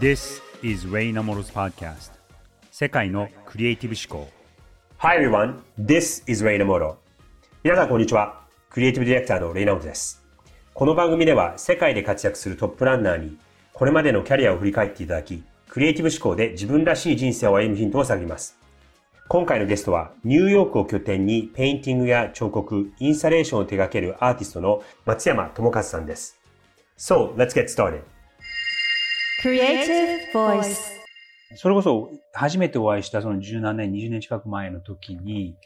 This is Rei Inamoto's podcast 世界のクリエイティブ思考 Hi everyone, this is Rei Inamoto. 皆さんこんにちは。クリエイティブディレクターのレイ・イナモトです。この番組では世界で活躍するトップランナーにこれまでのキャリアを振り返っていただき、クリエイティブ思考で自分らしい人生を歩むヒントを探ります。今回のゲストはニューヨークを拠点にペインティングや彫刻、インスタレーションを手掛けるアーティストの松山智和さんです。So, let's get started. Creative Voice. それこそ初めてお会いしたその十何年、20年近く前の時に、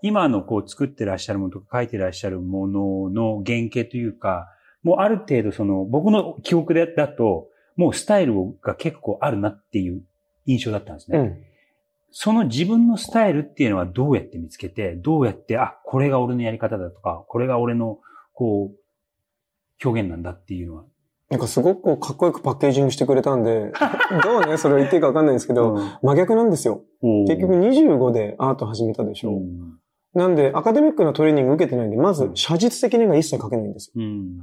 今のこう作ってらっしゃるものとか書いてらっしゃるものの原型というか、もうある程度その僕の記憶でだと、もうスタイルが結構あるなっていう印象だったんですね。うん。その自分のスタイルっていうのはどうやって見つけて、どうやって、あ、これが俺のやり方だとか、これが俺の、こう、表現なんだっていうのは。なんかすごくこうかっこよくパッケージングしてくれたんで、どうね、それを言っていいかわかんないんですけど、真逆なんですよ。結局25でアート始めたでしょ。うんなんで、アカデミックなトレーニング受けてないんで、まず写実的な絵が一切描けないんですうん。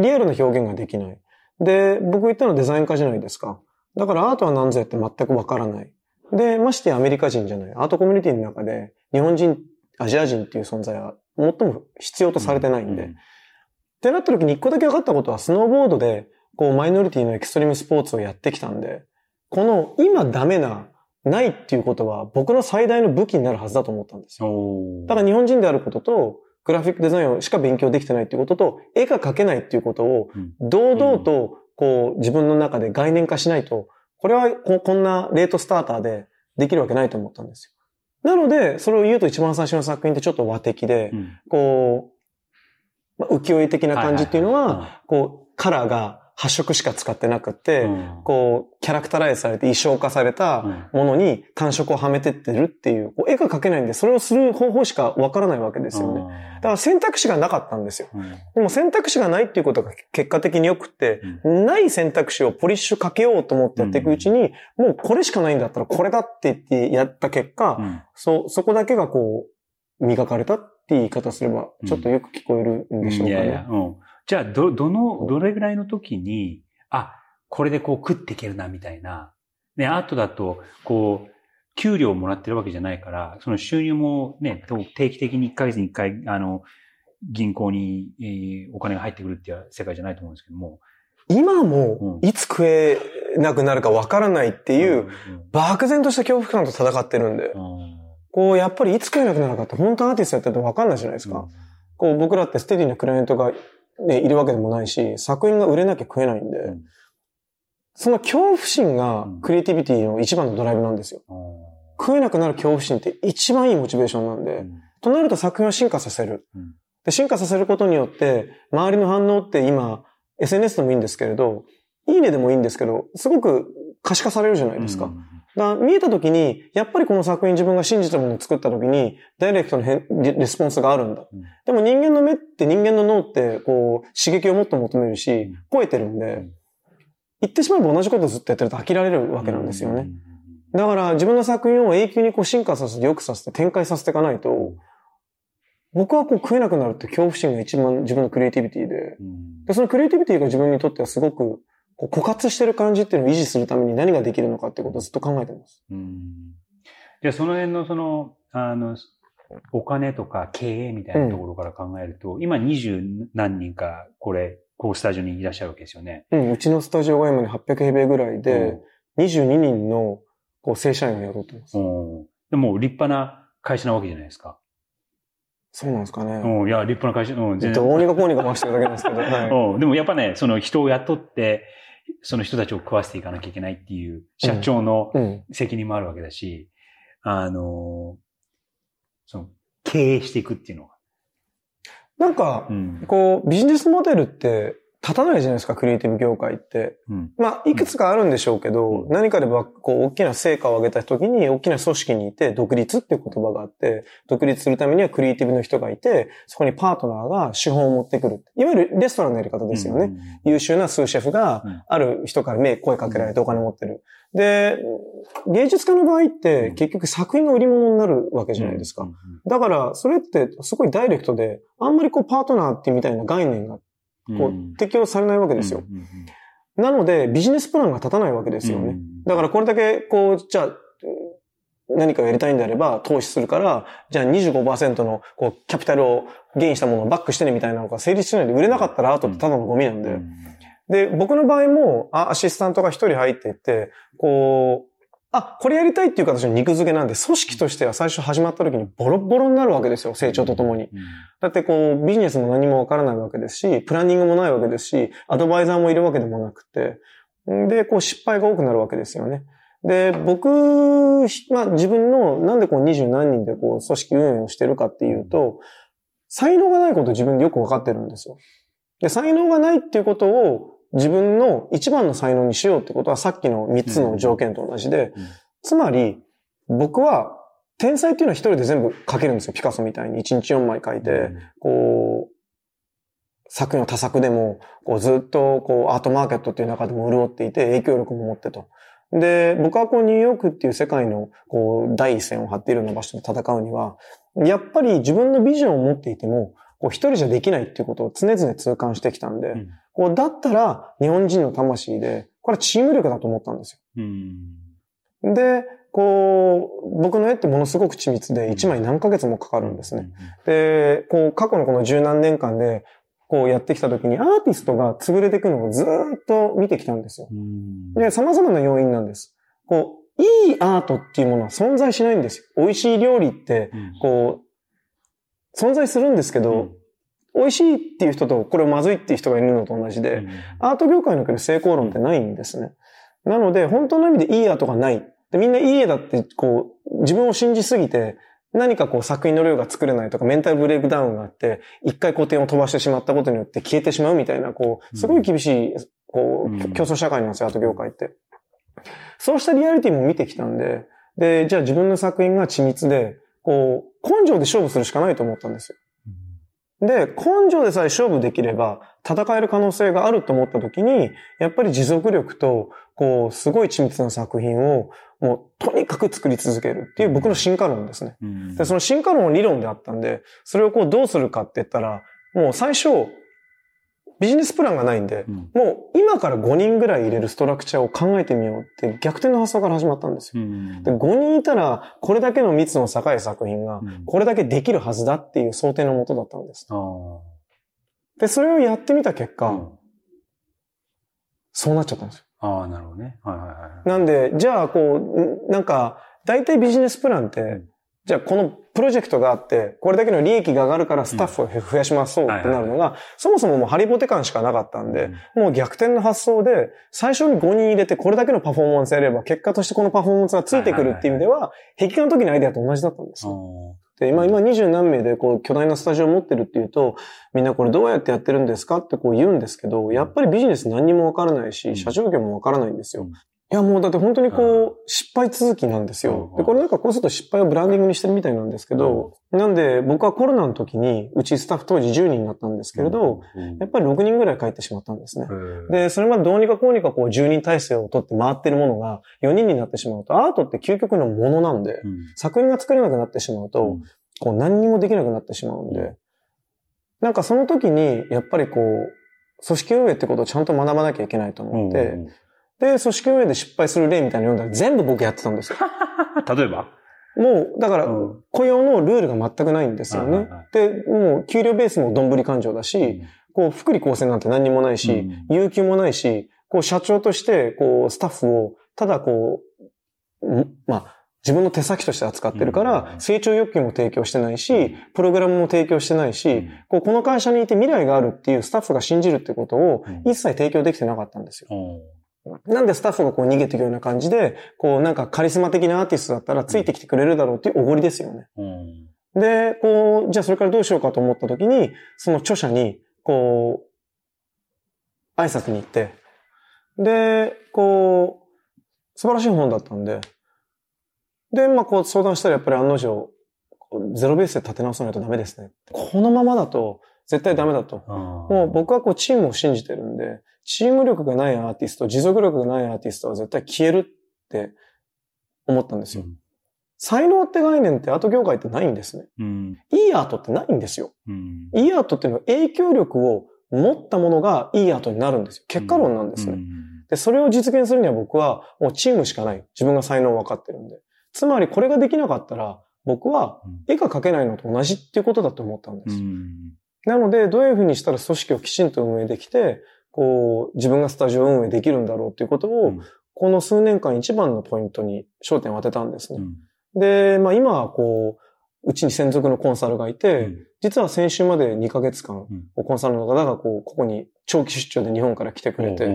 リアルな表現ができない。で、僕言ったのはデザイン科じゃないですか。だからアートは何ぞやって全くわからない。で、ましてやアメリカ人じゃない。アートコミュニティの中で、日本人、アジア人っていう存在は最も必要とされてないんで。ってなった時に一個だけ分かったことは、スノーボードで、こう、マイノリティのエクストリームスポーツをやってきたんで、この今ダメな、ないっていうことは僕の最大の武器になるはずだと思ったんですよ。ただ日本人であることと、グラフィックデザインをしか勉強できてないっていうことと、絵が描けないっていうことをうん、堂々と、こう、自分の中で概念化しないと、これはここんなレートスターターでできるわけないと思ったんですよ。なので、それを言うと一番最初の作品ってちょっと和的でう、んこう、まあ、浮世絵的な感じっていうのはこう、カラーが8色しか使ってなくって、うん。こう、キャラクタライズされて衣装化されたものに感触をはめてってるっていう、こう絵が描けないんで、それをする方法しかわからないわけですよね。だから選択肢がなかったんですよ。うん。でも選択肢がないっていうことが結果的に良くって、ない選択肢をポリッシュかけようと思ってやっていくうちに、もうこれしかないんだったらこれだって言ってやった結果、うん。そ、そこだけがこう、磨かれたって言い方すれば、ちょっとよく聞こえるんでしょうかね。いやいや、うん。じゃあ、ど、どの、どれぐらいの時に、あ、これでこう食っていけるな、みたいな。ね、アートだと、こう、給料をもらってるわけじゃないから、その収入もね、定期的に1ヶ月に1回、あの、銀行に、えーお金が入ってくるっていう世界じゃないと思うんですけども。今もう、んいつ食えなくなるかわからないっていう、ん漠然とした恐怖感と戦ってるんで、うんこう、やっぱりいつ食えなくなるかって本当アーティストやってるとわかんないじゃないですか。こう、僕らってステディなクライアントが、ね、いるわけでもないし、作品が売れなきゃ食えないんで、うん。その恐怖心がクリエイティビティの一番のドライブなんですよ。食えなくなる恐怖心って一番いいモチベーションなんで、うん。となると作品を進化させる。うん。で進化させることによって、周りの反応って今、SNS でもいいんですけれど、いいねでもいいんですけど、すごく可視化されるじゃないですか。うんだから見えた時に、やっぱりこの作品自分が信じたものを作った時に、ダイレクトのレスポンスがあるんだ。うんでも人間の目って人間の脳って、こう、刺激をもっと求めるし、超えてるんで、言ってしまえば同じことをずっとやってると飽きられるわけなんですよね。。だから自分の作品を永久にこう進化させて良くさせて展開させていかないと、僕はこう食えなくなるって恐怖心が一番自分のクリエイティビティで、うんでそのクリエイティビティが自分にとってはすごくこう枯渇してる感じっていうのを維持するために何ができるのかっていうことをずっと考えてます。うんじゃあその辺のその、あの、お金とか経営みたいなところから考えると、今二十何人か、これ、こうスタジオにいらっしゃるわけですよね。うん、うちのスタジオが今ね800平米ぐらいで、22人のこう正社員を雇ってます。うん。でも立派な会社なわけじゃないですか。そうなんですかね。うん。いや、立派な会社、うん、全然。どうにかこうにか回してるだけなんですけど。はいうん。でもやっぱね、その人を雇って、その人たちを食わせていかなきゃいけないっていう、社長のうん。責任もあるわけだし、あの、その、経営していくっていうのは。なんかう、ん。こう、ビジネスモデルって立たないじゃないですか、クリエイティブ業界って。うん。まあ、いくつかあるんでしょうけど、うん何かでばこう、大きな成果を上げた時に、大きな組織にいて、独立っていう言葉があって、独立するためにはクリエイティブの人がいて、そこにパートナーが資本を持ってくる。いわゆるレストランのやり方ですよね。優秀なスーシェフがうん、ある人から目、声かけられてお金持ってる。で、芸術家の場合って、結局作品が売り物になるわけじゃないですか。うんだから、それってすごいダイレクトで、あんまりこうパートナーってみたいな概念がこう適用されないわけですよ。なので、ビジネスプランが立たないわけですよね。うんだからこれだけ、こう、じゃあ、何かをやりたいんであれば投資するから、じゃあ25%のこうキャピタルをゲインしたものをバックしてねみたいなのが成立しないで売れなかったらアートってただのゴミなんで。うんで、僕の場合も、あアシスタントが一人入っていって、こう、あ、これやりたいっていう形の肉付けなんで、組織としては最初始まった時にボロッボロになるわけですよ、成長とともに。だってこう、ビジネスも何もわからないわけですし、プランニングもないわけですし、アドバイザーもいるわけでもなくて、で、こう失敗が多くなるわけですよね。で、僕、まあ自分のなんでこう二十何人でこう組織運営をしてるかっていうと、才能がないこと自分でよくわかってるんですよ。で、才能がないっていうことを自分の一番の才能にしようってことはさっきの三つの条件と同じで、うんつまり、僕は天才っていうのは一人で全部書けるんですよ。ピカソみたいに一日四枚書いて、こう、作品を多作でも、こうずっとこうアートマーケットっていう中でも潤っていて影響力も持ってと。で、僕はこうニューヨークっていう世界のこう第一線を張っているような場所で戦うには、やっぱり自分のビジョンを持っていても、こう一人じゃできないっていうことを常々痛感してきたんで、うんこうだったら日本人の魂で、これはチーム力だと思ったんですよ。うんで、こう、僕の絵ってものすごく緻密で、1枚何ヶ月もかかるんですね。。で、こう、過去のこの十何年間で、こうやってきた時に、アーティストが潰れていくのをずーっと見てきたんですよ。うんで、様々な要因なんです。こう、いいアートっていうものは存在しないんですよ。美味しい料理って、うんこう、存在するんですけど、美味しいっていう人と、これまずいっていう人がいるのと同じで、アート業界における成功論ってないんですね。なので、本当の意味でいいアートがない。でみんないい絵だって、こう、自分を信じすぎて、何かこう作品の量が作れないとか、メンタルブレイクダウンがあって、一回古典を飛ばしてしまったことによって消えてしまうみたいな、こう、すごい厳しい、こうんう、競争社会なんですよ、アート業界って。そうしたリアリティも見てきたんで、で、じゃあ自分の作品が緻密で、こう、根性で勝負するしかないと思ったんですよ。で、根性でさえ勝負できれば、戦える可能性があると思った時に、やっぱり持続力と、こう、すごい緻密な作品を、もう、とにかく作り続けるっていう僕の進化論ですね。うんで、その進化論は理論であったんで、それをこう、どうするかって言ったら、もう最初、ビジネスプランがないんで、うんもう今から5人ぐらい入れるストラクチャーを考えてみようって逆転の発想から始まったんですよ。うんで、5人いたら、これだけの密の高い作品がう、んこれだけできるはずだっていう想定のもとだったんです。で、それをやってみた結果、うんそうなっちゃったんですよ。ああ、なるほどね。はいはいはい。なんで、じゃあ、こう、んなんか、大体ビジネスプランって、んじゃあこのプロジェクトがあって、これだけの利益が上がるからスタッフを増やしましょうってなるのが、そもそももうハリボテ感しかなかったんで、もう逆転の発想で、最初に5人入れてこれだけのパフォーマンスやれば、結果としてこのパフォーマンスがついてくるっていう意味では、壁画の時のアイデアと同じだったんですよ。で、今、今二十何名でこう巨大なスタジオを持ってるっていうと、みんなこれどうやってやってるんですかってこう言うんですけど、やっぱりビジネス何にもわからないし、社長業もわからないんですよ。うんいや、もうだって本当にこう、失敗続きなんですよ。うん。で、これなんかこうすると失敗をブランディングにしてるみたいなんですけど、なんで僕はコロナの時に、うちスタッフ当時10人だったんですけれど、やっぱり6人ぐらい帰ってしまったんですね。で、それまでどうにかこうにかこう10人体制を取って回ってるものが4人になってしまうと、アートって究極のものなんで、作品が作れなくなってしまうと、こう何にもできなくなってしまうんで、なんかその時に、やっぱりこう、組織運営ってことをちゃんと学ばなきゃいけないと思って、で、組織運営で失敗する例みたいなの読んだら全部僕やってたんですよ。例えば？もう、だからうん、雇用のルールが全くないんですよね。で、もう、給料ベースもどんぶり勘定だし、こう、福利厚生なんて何にもないし、うん。有給もないし、こう、社長として、こう、スタッフを、ただこう、んまあ、自分の手先として扱ってるかうん。ら、成長欲求も提供してないし、プログラムも提供してないし、うん。こうこの会社にいて未来があるっていうスタッフが信じるってことをうん。一切提供できてなかったんですよ。うんなんでスタッフがこう逃げていくような感じで、こうなんかカリスマ的なアーティストだったらついてきてくれるだろうっていうおごりですよね。うんで、こう、じゃあそれからどうしようかと思った時に、その著者に、こう、挨拶に行って、で、こう、素晴らしい本だったんで、で、まあこう相談したらやっぱり案の定、ゼロベースで立て直さないとダメですね。このままだと絶対ダメだと。ももう僕はこうチームを信じてるんで、チーム力がないアーティスト、持続力がないアーティストは絶対消えるって思ったんですよ。才能って概念ってアート業界ってないんですね。うんいいアートってないんですよ。うんいいアートっていうのは影響力を持ったものがいい後になるんですよ。結果論なんですね。うんで、それを実現するには僕はもうチームしかない。自分が才能分かってるんで。つまりこれができなかったら、僕は絵が描けないのと同じっていうことだと思ったんです。うんなので、どういうふうにしたら組織をきちんと運営できて、こう、自分がスタジオ運営できるんだろうっていうことを、うん。この数年間一番のポイントに焦点を当てたんですね。うん。で、まあ今はこう、うちに専属のコンサルがいて、うん。実は先週まで2ヶ月間、うん。コンサルの方がこう、ここに長期出張で日本から来てくれて、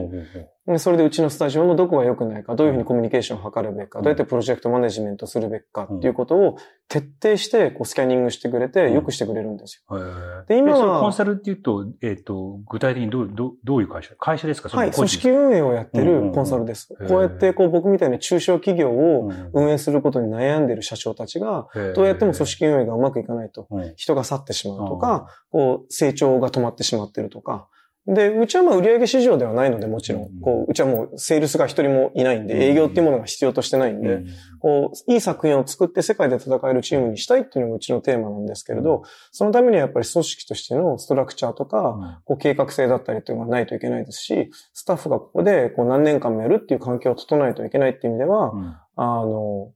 それでうちのスタジオのどこが良くないか、どういうふうにコミュニケーションを図るべきか、うん。どうやってプロジェクトマネジメントするべきかっていうことを徹底してこうスキャニングしてくれて、うん。良くしてくれるんですよ。へー。で今はコンサルっていうと、えっ、と、具体的にどう、どう、どういう会社？会社ですか？はい、組織運営をやってうんうんうん。るコンサルです。へー。こうやってこう僕みたいに中小企業をうん運営することに悩んでる社長たちが、どうやっても組織運営がうまくいかないと、うん。人が去ってしまうとか、こう成長が止まってしまってるとか、で、うちはまあ売上市場ではないのでもちろん、うんこう、うちはもうセールスが一人もいないんうん。で、営業っていうものが必要としてないんで、うん。こう、いい作品を作って世界で戦えるチームにしたいっていうのがうちのテーマなんですけれど、そのためにはやっぱり組織としてのストラクチャーとか、こう計画性だったりというのがないといけないですし、スタッフがここでこう何年間もやるっていう環境を整えないといけないっていう意味では、うん。あの、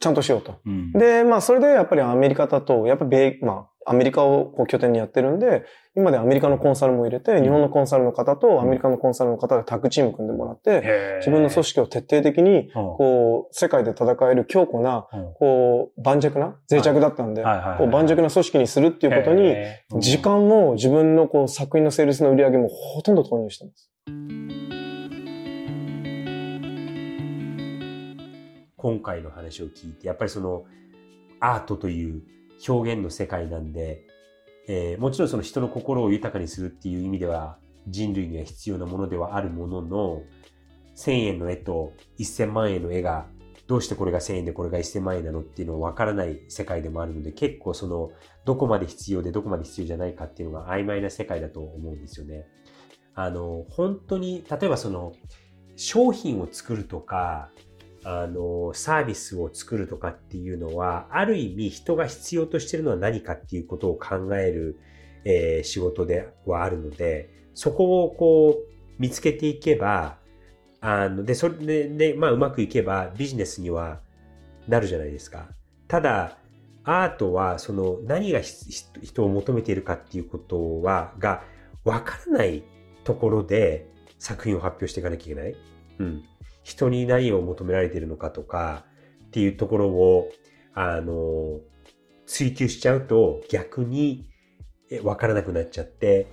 ちゃんとしようと。うん。で、まあ、それでやっぱりアメリカだと、やっぱり米、まあ、アメリカをこう拠点にやってるんで、今でアメリカのコンサルも入れて、日本のコンサルの方とアメリカのコンサルの方でタッグチーム組んでもらって、自分の組織を徹底的に、うん。こう、世界で戦える強固な、うん。こう、盤石な、脆弱だったんで、盤石な組織にするっていうことに、時間も自分のこう作品のセールスの売り上げもほとんど投入してます。今回の話を聞いて、やっぱりそのアートという表現の世界なんで、えーもちろんその人の心を豊かにするっていう意味では人類には必要なものではあるものの、1000円の絵と1000万円の絵がどうしてこれが1000円でこれが1000万円なのっていうのを分からない世界でもあるので、結構そのどこまで必要でどこまで必要じゃないかっていうのが曖昧な世界だと思うんですよね。あの、本当に、例えばその商品を作るとか、あの、サービスを作るとかっていうのは、ある意味人が必要としてるのは何かっていうことを考える、えー仕事ではあるので、そこをこう見つけていけば、あの、で、それで、でまあうまくいけばビジネスにはなるじゃないですか。ただ、アートはその何が人を求めているかっていうことは、がわからないところで作品を発表していかなきゃいけない。うん。人に何を求められているのかとかっていうところを、あの、追求しちゃうと逆にえわからなくなっちゃって、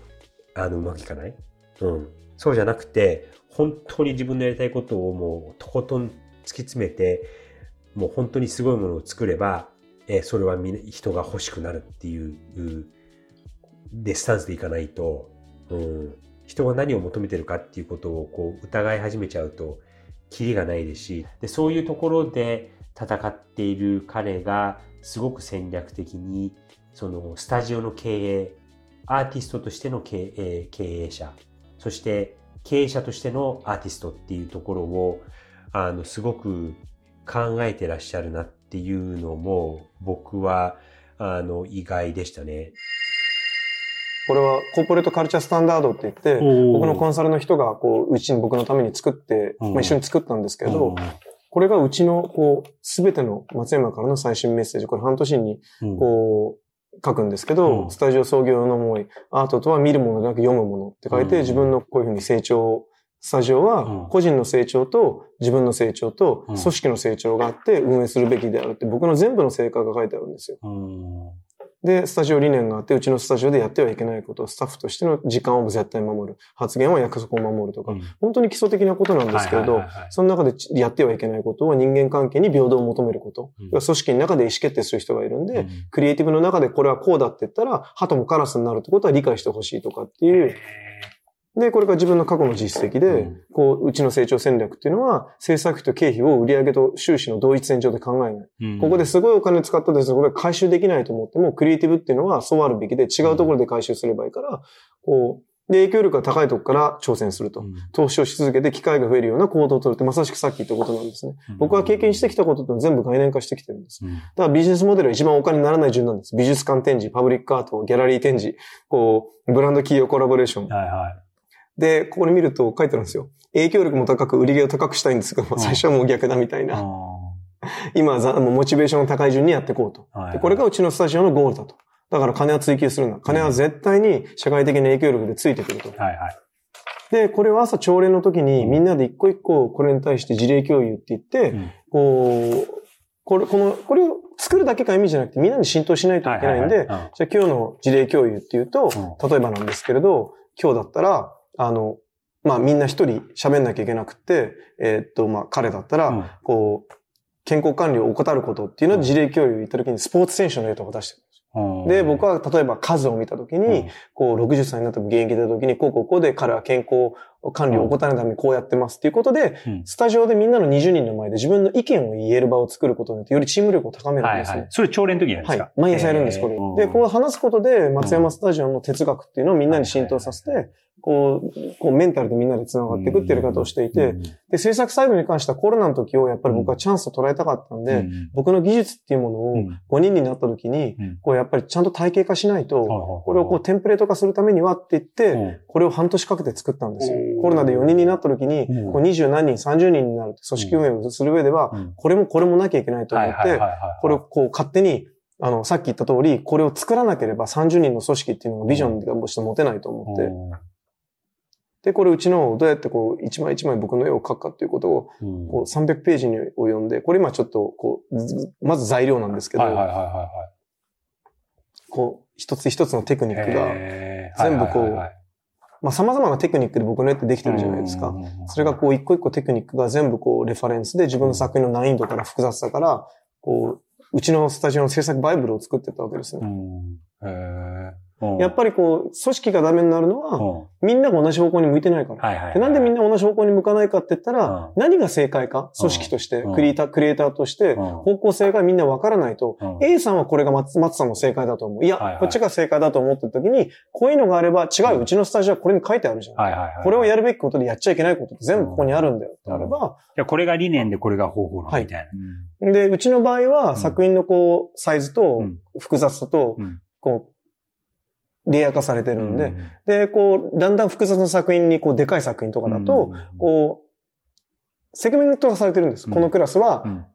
あの、うまくいかない。うん。そうじゃなくて、本当に自分のやりたいことをもうとことん突き詰めて、もう本当にすごいものを作れば、えそれはみ人が欲しくなるっていう、うで、スタンスでいかないと、うん、人が何を求めてるかっていうことをこう疑い始めちゃうと、キリがないですし、で、そういうところで戦っている彼が、すごく戦略的に、その、スタジオの経営、アーティストとしての経営経営者、そして経営者としてのアーティストっていうところを、あの、すごく考えてらっしゃるなっていうのも、僕は、あの、意外でしたね。これはコーポレートカルチャースタンダードって言って、僕のコンサルの人がこう、うちに僕のために作って、うん。まあ、一緒に作ったんですけど、うん。これがうちのこう、すべての松山からの最新メッセージ、これ半年にうん。こう、書くんですけど、うん。スタジオ創業の思い、アートとは見るものでなく読むものって書いて、うん。自分のこういうふうに成長、スタジオうん。は個人の成長と自分の成長とうん。組織の成長があって運営するべきであるって僕の全部の成果が書いてあるんですよ。うんで、スタジオ理念があって、うちのスタジオでやってはいけないこと、スタッフとしての時間を絶対守る。発言は約束を守るとか、うん本当に基礎的なことなんですけれどその中でやってはいけないことは人間関係に平等を求めること。うん組織の中で意思決定する人がいるんで、うんクリエイティブの中でこれはこうだって言ったら、鳩もカラスになるってことは理解してほしいとかっていう。で、これが自分の過去の実績で、うんこう、うちの成長戦略っていうのは、制作費と経費を売上と収支の同一線上で考えない。うんここですごいお金使ったですこれ回収できないと思っても、クリエイティブっていうのはそうあるべきで違うところで回収すればいいから、こで、影響力が高いとこから挑戦すると。うん投資をし続けて機会が増えるような行動を取るってまさしくさっき言ったことなんですね。僕は経験してきたことって全部概念化してきてるんです。うんだからビジネスモデルは一番お金にならない順なんです。美術館展示、パブリックアート、ギャラリー展示、こう、ブランド企業コラボレーション。はいはい。で、ここに見ると書いてあるんですよ。影響力も高く、売り上げを高くしたいんですけど、ん最初はもう逆だみたいな。あ今はざもうモチベーションの高い順にやっていこうと。ーはいでこれがうちのスタジオのゴールだと。だから金は追求するんだ。金は絶対に社会的な影響力でついてくると。はいはい。で、これは朝朝礼の時にみんなで一個一個これに対して事例共有って言って、うんこう、これ、この、これを作るだけが意味じゃなくてみんなに浸透しないといけないんで、じゃあ今日の事例共有っていうと、う例えばなんですけれど、今日だったら、あの、まあみんな一人喋んなきゃいけなくって、えーっと、まあ彼だったら、うんこう、健康管理を怠ることっていうのを事例共有言った時にスポーツ選手の例とか出してる。うんで、僕は例えば数を見た時に、うんこう60歳になっても現役でた時に、こうこうこうで彼は健康管理を怠らないためにこうやってますっていうことで、うんスタジオでみんなの20人の前で自分の意見を言える場を作ることによってよりチーム力を高めるんですね。はいはい。それ朝礼の時やるんですかはい。毎朝やるんです、これ。で、こう話すことで、松山スタジオの哲学っていうのをみんなに浸透させて、こう、こうメンタルでみんなで繋がっていくっていうやり方をしていて、うんで、制作サイドに関してはコロナの時をやっぱり僕はチャンスと捉えたかったんで、うん僕の技術っていうものをうん。5人になった時に、うん。こうやっぱりちゃんと体系化しないと、ここれをこうテンプレート化するためにはって言って、うん。これを半年かけて作ったんですよ。コロナで4人になった時に、うん。こう20何人、30人になる組織運営をする上では、うん。これもこれもなきゃいけないと思ってこれをこう勝手に、あの、さっき言った通り、これを作らなければ30人の組織っていうのがビジョンがして持てないと思って、で、これうちのどうやってこう、一枚一枚僕の絵を描くかっていうことを、うんこう300ページにを読んで、これ今ちょっとこう、ずまず材料なんですけど、はいはいはいはこう、一つ一つのテクニ。ックが、全部こうまあ様々なテクニックで僕の絵ってできてるじゃないですか。それがこう一個一個テクニックが全部こうレファレンスで自分の作品の難易度から複雑さから、こう、うちのスタジオの制作バイブルを作ってったわけですうね。やっぱりこう、組織がダメになるのは、うん。みんなが同じ方向に向いてないから。なんでみんな同じ方向に向かないかって言ったら、うん。何が正解か、組織として、うん。クリエイター、クリエイターとして、うん。方向性がみんなわからないと、うん。A さんはこれが松松さんの正解だと思う。いや、こっちが正解だと思ってる時に、こういうのがあれば違う、うちのスタジオはこれに書いてあるじゃん。これをやるべきことでやっちゃいけないことって全部ここにあるんだよってあれば、じゃあこれが理念でこれが方法論はいみたいな。で、うちの場合はん。作品のこう、サイズとうん。複雑さとうん、こう、レイヤー化されてうるんで、で、こう、だんだん複雑な作品に、こう、でかい作品とかだと、こう、セグメント化されてるんです。うん。このクラスはう、ん。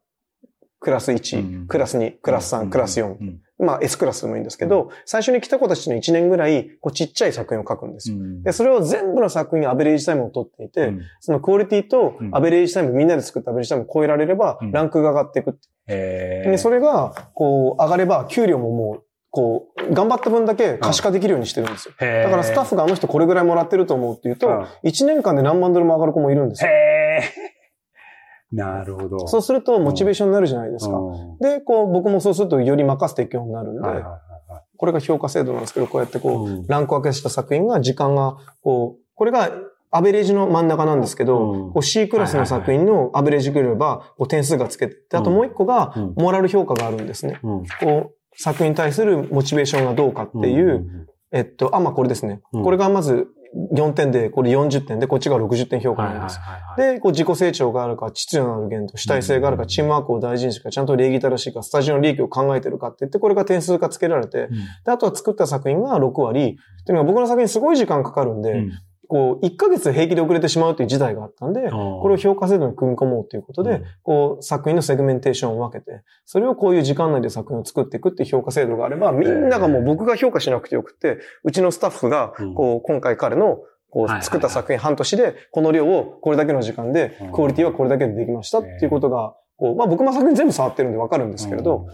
クラスう1、ん。クラス2、クラス3、うん。クラス4。うん。まあ S クラスでもいいんですけど、最初に来た子たちの1年ぐらい、こうちっちゃい作品を書くんですよ。うん。で、それを全部の作品アベレージタイムを取っていて、うん。そのクオリティとうん。アベレージタイム、みんなで作ったアベレージタイムを超えられればうん、ランクが上がっていく。で、それが、こう、上がれば、給料ももう、こう、頑張った分だけ可視化できるようにしてるんですよ。だからスタッフがあの人これぐらいもらってると思うっていうと、うん。1年間で何万ドルも上がる子もいるんですよ。なるほど。そうすると、モチベーションになるじゃないですか。うん。で、こう、僕もそうするとより任せていくようになるんで、はいはいはいはい。これが評価制度なんですけど、こうやってこう、うん。ランク分けした作品が時間が、こう、これがアベレージの真ん中なんですけど、うん。こう C クラスの作品のアベレージくれば、こう点数がつけて、であともう一個がうん、モラル評価があるんですね。うん。こう、作品に対するモチベーションがどうかっていう、んえっと、あ、まあこれですね。うん。これがまず4点で、これ40点で、こっちが60点評価なんです。で、こう自己成長があるか、秩序のある限度、主体性があるか、うんチームワークを大事にするか、ちゃんと礼儀正しいか、スタジオの利益を考えてるかって言って、これが点数がつけられて、で、あとは作った作品が6割、っていうのが僕の作品にすごい時間かかるんで、うんこう、1ヶ月平気で遅れてしまうという事態があったんで、これを評価制度に組み込もうということで、うん。こう、作品のセグメンテーションを分けて、それをこういう時間内で作品を作っていくっていう評価制度があれば、みんながもう僕が評価しなくてよくて、うちのスタッフがうん、こう、今回彼の、こう、作った作品半年で、この量をこれだけの時間でうん、クオリティはこれだけでできましたっていうことが、こう、まあ僕も作品全部触ってるんで分かるんですけれど、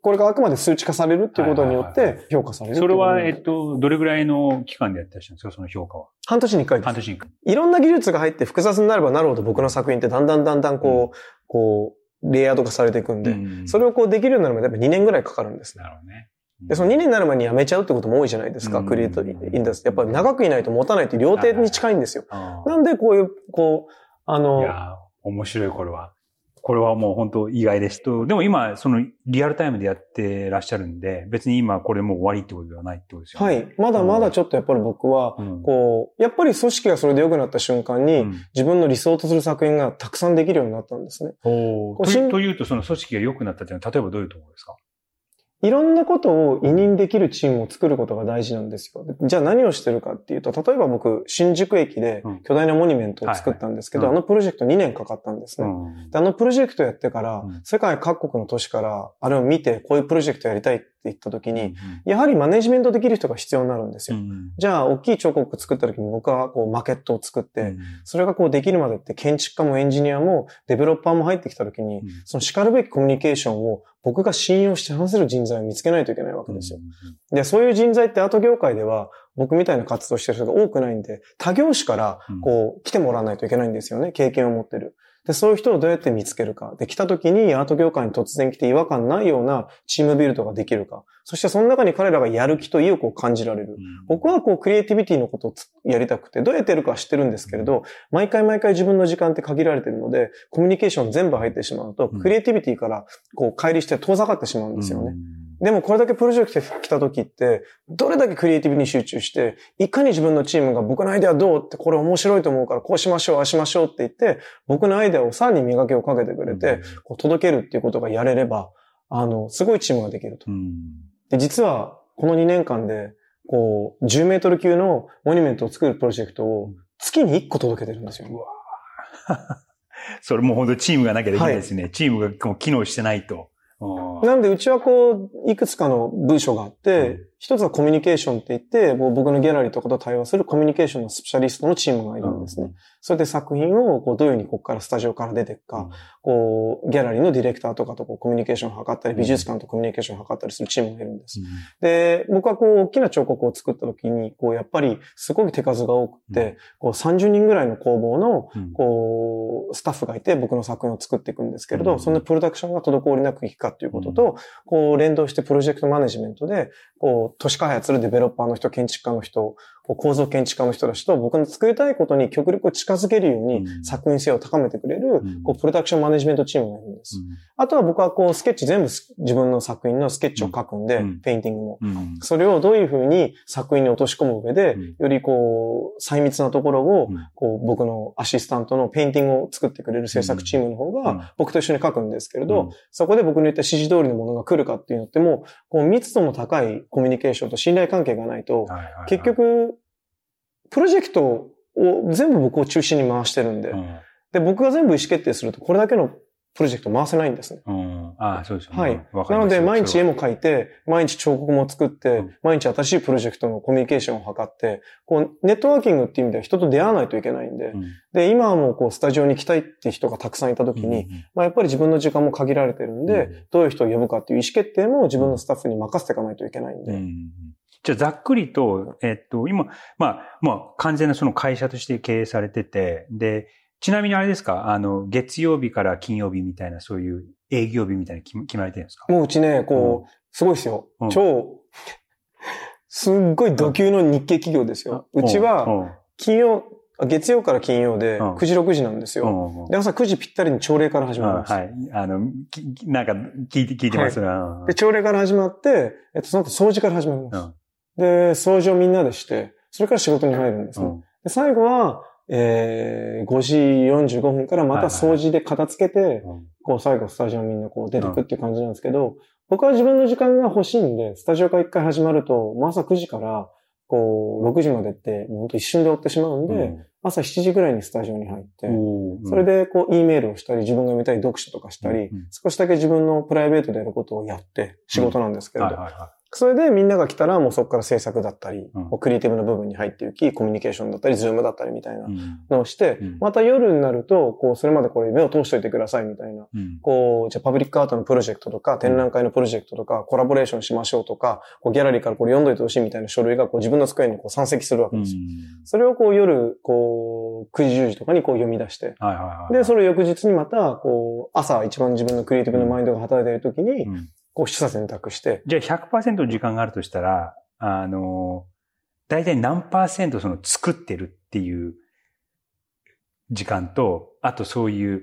これがあくまで数値化されるっていうことによって評価されるそれは、えっと、どれぐらいの期間でやってらっしゃるんですか？その評価は。半年に一回です半。年に一回。いろんな技術が入って複雑になればなるほど僕の作品ってだんだんだんだんこう、こう、レイヤード化されていくんで、うんそれをこうできるようになるまでやっぱ2年ぐらいかかるんですね。なるほどね。で、その2年になる前に辞めちゃうってことも多いじゃないですか、うんクリエイトインダス。やっぱり長くいないと持たないって両手に近いんですよ。あなんでこういう、こう、あーいの、やー面白い、これは。これはもう本当意外ですと。でも今、そのリアルタイムでやってらっしゃるんで、別に今これもう終わりってことではないってことですよね。はい。まだまだちょっとやっぱり僕は、うんこう、やっぱり組織がそれで良くなった瞬間に、うん自分の理想とする作品がたくさんできるようになったんですね。おとというと、その組織が良くなったっていうのは、例えばどういうところですか？いろんなことを委任できるチームを作ることが大事なんですよ。じゃあ何をしてるかっていうと、例えば僕、新宿駅でうん巨大なモニュメントを作ったんですけど、あのプロジェクト2年かかったんですね。ん。であのプロジェクトやってから、うん世界各国の都市から、あれを見て、こういうプロジェクトやりたいって言った時に、うんやはりマネジメントできる人が必要になるんですよ。うんじゃあ、大きい彫刻作った時に僕はこうマケットを作って、うんそれがこうできるまでって建築家もエンジニアもデベロッパーも入ってきた時に、うんその叱るべきコミュニケーションを僕が信用して話せる人材を見つけないといけないわけですよ。で、そういう人材ってアート業界では僕みたいな活動してる人が多くないんで、他業種からこう来てもらわないといけないんですよね。経験を持ってる。で、そういう人をどうやって見つけるか。で、来た時にアート業界に突然来て違和感ないようなチームビルドができるか。そしてその中に彼らがやる気と意欲を感じられる。僕はこうクリエイティビティのことをつやりたくて、どうやってやるかは知ってるんですけれど、毎回毎回自分の時間って限られてるので、コミュニケーション全部入ってしまうと、うんクリエイティビティからこう乖離して遠ざかってしまうんですよね。でもこれだけプロジェクト来た時って、どれだけクリエイティブに集中して、いかに自分のチームが僕のアイデアどうってこれ面白いと思うからこうしましょう、ああしましょうって言って、僕のアイデアをさらに磨きをかけてくれて、こう届けるっていうことがやれれば、あの、すごいチームができるとう。ん、で、実はこの2年間で、こう、10メートル級のモニュメントを作るプロジェクトを月に1個届けてるんですよ。それもう本当チームがなきゃできないですね。チームがこう機能してないと。なんで、うちはこう、いくつかの部署があって、うん一つはコミュニケーションって言って、もう僕のギャラリーとかと対話するコミュニケーションのスペシャリストのチームがいるんですね。それで作品をこうどういうふうにここからスタジオから出ていくか、うん。こう、ギャラリーのディレクターとかとこうコミュニケーションを図ったり、美術館とコミュニケーションを図ったりするチームがいるんです。で、僕はこう、大きな彫刻を作った時に、こう、やっぱり、すごい手数が多くて、こう、30人ぐらいの工房の、うん。こう、スタッフがいて、僕の作品を作っていくんですけれど、うん。そんなプロダクションが滞りなくいくかっていうことと、こう、連動してプロジェクトマネジメントで、こう、都市開発するデベロッパーの人、建築家の人、こう構造建築家の人たちと僕の作りたいことに極力近づけるようにうん。作品性を高めてくれる、うん。こう、プロダクションマネジメントチームがいるんです。あとは僕はこう、スケッチ全部す自分の作品のスケッチを書くんで、うん。ペインティングも。それをどういうふうに作品に落とし込む上で、うん。よりこう、細密なところを、うん。こう、僕のアシスタントのペインティングを作ってくれる制作チームの方うん。が、僕と一緒に書くんですけれど、うん。そこで僕の言った指示通りのものが来るかっていうのってもう、こう、密度も高いコミュニケーションと信頼関係がないと、結、局、プロジェクトを全部僕を中心に回してるんで、うん。で、僕が全部意思決定すると、これだけのプロジェクト回せないんですね。うん、ああ、そうですよね。はい。なので、わかります。よ毎日絵も描いて、毎日彫刻も作って、うん。毎日新しいプロジェクトのコミュニケーションを図って、こう、ネットワーキングっていう意味では人と出会わないといけないんで、うん。で、今はもうこう、スタジオに来たいっていう人がたくさんいた時に、まあ、やっぱり自分の時間も限られてるんで、うん。どういう人を呼ぶかっていう意思決定も自分のスタッフに任せていかないといけないんで、うんうんじゃあ、ざっくりと、えっと、今、まあ、まあ、完全なその会社として経営されてて、で、ちなみにあれですか、あの、月曜日から金曜日みたいな、そういう営業日みたいな決まれてるんですか？もううちね、こう、すごいですよ。うん。超、すっごい土級の日系企業ですよ。うちは、金曜、あ月曜から金曜でうん。9時6時なんですよ。うん、うんうん。で、朝9時ぴったりに朝礼から始まります。あはい。あの、きなんか、聞いて、聞いてます、うん。で、朝礼から始まって、えっと、その後掃除から始まります。うんで、掃除をみんなでして、それから仕事に入るんですね。うん。で最後は、えー、5時45分からまた掃除で片付けて、うん。こう最後スタジオみんなこう出てくっていう感じなんですけど、僕は自分の時間が欲しいんで、スタジオが一回始まると、もう朝9時から、こう、6時までって、もう本当一瞬で終わってしまうんで、朝7時ぐらいにスタジオに入って、うん。それで、こう、E メールをしたり、自分が見たい読書とかしたり、うんうん少しだけ自分のプライベートでやることをやって、仕事なんですけれど、はいはいはそれでみんなが来たら、もうそこから制作だったり、うん。クリエイティブな部分に入っていき、コミュニケーションだったり、ズームだったりみたいなのをして、うん。また夜になると、こう、それまでこれ目を通しといてくださいみたいな。うん。こう、じゃあパブリックアートのプロジェクトとか、展覧会のプロジェクトとか、コラボレーションしましょうとか、こうギャラリーからこれ読んどいてほしいみたいな書類がこう自分の机にこう山積するわけうんですよ。それをこう夜、こう、9時10時とかにこう読み出して、はいはいはい。で、それを翌日にまた、こう、朝一番自分のクリエイティブなマインドが働いている時に、うんこう、取捨選択して、じゃあ100%の時間があるとしたら、あの、大体何パーセントその作ってるっていう時間と、あとそういう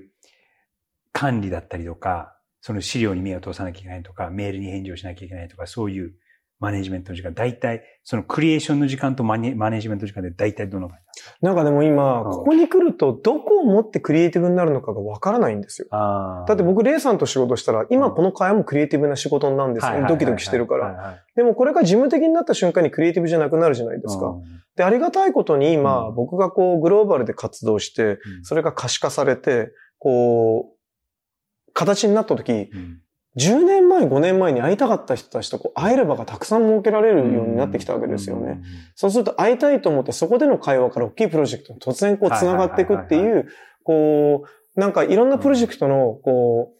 管理だったりとか、その資料に目を通さなきゃいけないとか、メールに返事をしなきゃいけないとか、そういうマネジメントの時間、大体、そのクリエーションの時間とマネマネジメントの時間で大体どのぐらいなんか？でも今、うんここに来ると、どこをもってクリエイティブになるのかがわからないんですよ。あだって僕、レイさんと仕事したら、今この会話もクリエイティブな仕事なんですよ。ドキドキしてるから。ら。でもこれが事務的になった瞬間にクリエイティブじゃなくなるじゃないですか。で、ありがたいことに今、うん僕がこう、グローバルで活動して、うんそれが可視化されて、こう、形になった時、うん10年前、5年前に会いたかった人たちとこう会える場がたくさん設けられるようになってきたわけですよね。。そうすると会いたいと思ってそこでの会話から大きいプロジェクトに突然こう繋がっていくってはいう、こう、なんかいろんなプロジェクトの、こ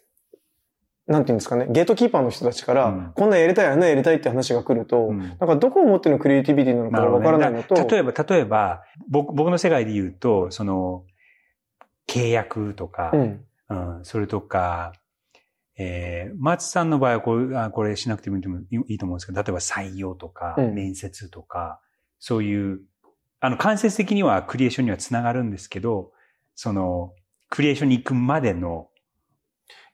う、なんていうんですかね、ゲートキーパーの人たちから、うんこんなんやりたい、あんなんやりたいって話が来ると、うんなんかどこをもってのクリエイティビティなのかがわからないのと、ねだ例えば、例えば、僕、僕の世界で言うと、その、契約とか、うん。うん、それとか、えー、松さんの場合はこれ、あこれしなくてもいいと思うんですけど、例えば採用とか、うん面接とか、そういう、あの、間接的にはクリエーションにはつながるんですけど、その、クリエーションに行くまでの、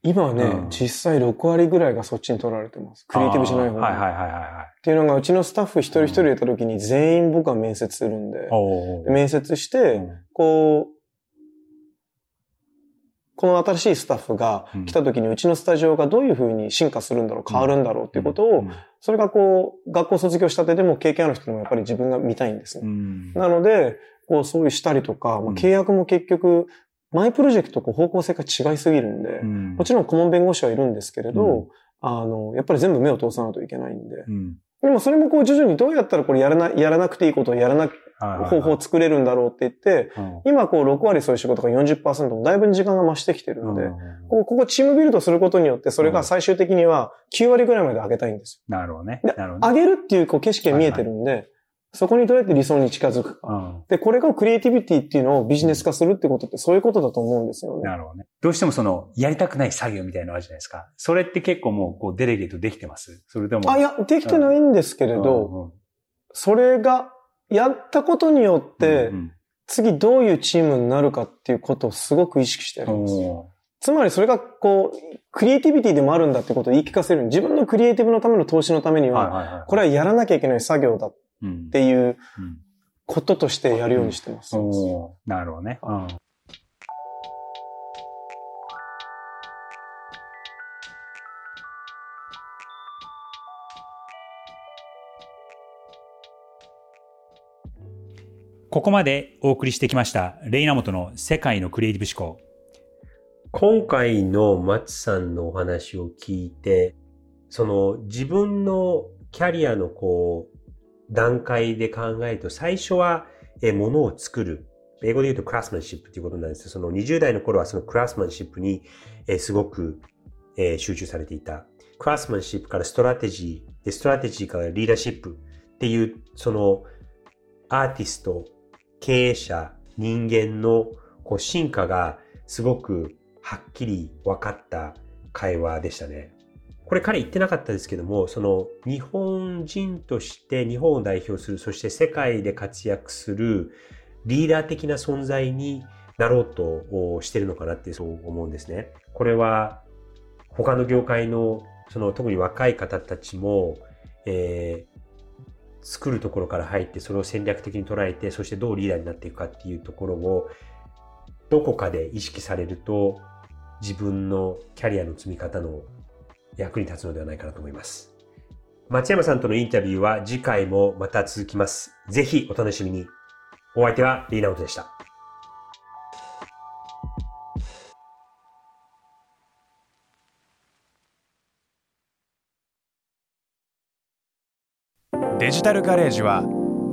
今はね、うん実際6割ぐらいがそっちに取られてます。クリエイティブじゃない方に。あーはいはいはいはいはい。っていうのが、うちのスタッフ一人一人やった時に全員僕は面接するんで、おで面接して、うんこう、この新しいスタッフが来た時にうちのスタジオがどういう風に進化するんだろう、変わるんだろうっていうことを、それがこう、学校卒業したてでも経験ある人でもやっぱり自分が見たいんですね。うん。なので、こう、そういうしたりとか、ま契約も結局、マイプロジェクトとこう方向性が違いすぎるんで、うん。もちろん顧問弁護士はいるんですけれど、うん。あの、やっぱり全部目を通さないといけないんで。うんでもそれもこう徐々にどうやったらこれやらな、やらなくていいことをやらな、方法を作れるんだろうって言って、うん。今こう6割そういう仕事が40%もだいぶ時間が増してきてるんで、うん。ここここチームビルドすることによってそれが最終的には9割ぐらいまで上げたいんですなるほどね。でなるほど。上げるっていうこう景色が見えてるんで、そこにどうやって理想に近づくか。うんで、これがクリエイティビティっていうのをビジネス化するってことってそういうことだと思うんですよね。なるほどね。どうしてもその、やりたくない作業みたいなのあるじゃないですか。それって結構もう、こう、デレゲートできてます？それとも。あ、いや、できてないんですけれど、うんうんそれがやったことによってう、ん次どういうチームになるかっていうことをすごく意識してやうんります。おつまりそれがこう、クリエイティビティでもあるんだってことを言い聞かせる。自分のクリエイティブのための投資のためにーは。これはやらなきゃいけない作業だっうんていううんこととしてやるようにしてます。おーなるほどね。うんここまでお送りしてきました、レイ・イナモトの世界のクリエイティブ思考。今回の松さんのお話を聞いて、その自分のキャリアのこう、段階で考えると、最初は、え、ものを作る。英語で言うと craftsmanship ということなんですその20代の頃はその craftsmanship に、えすごく、え集中されていた。 craftsmanship からストラテジー、で、ストラテジーからリーダーシップっていう、その、アーティスト、経営者、人間のこう進化がすごくはっきり分かった会話でしたね。これ彼言ってなかったですけども、その日本人として日本を代表する、そして世界で活躍するリーダー的な存在になろうとしてるのかなってそう思うんですね。これは他の業界のその特に若い方たちも、えー作るところから入ってそれを戦略的に捉えてそしてどうリーダーになっていくかっていうところをどこかで意識されると自分のキャリアの積み方の役に立つのではないかなと思います。松山さんとのインタビューは次回もまた続きます。ぜひお楽しみに。お相手はリーナウトでした。デジタルガレージは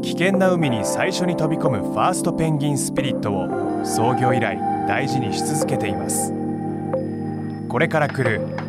危険な海に最初に飛び込むファーストペンギンスピリットを創業以来大事にし続けていますこれから来る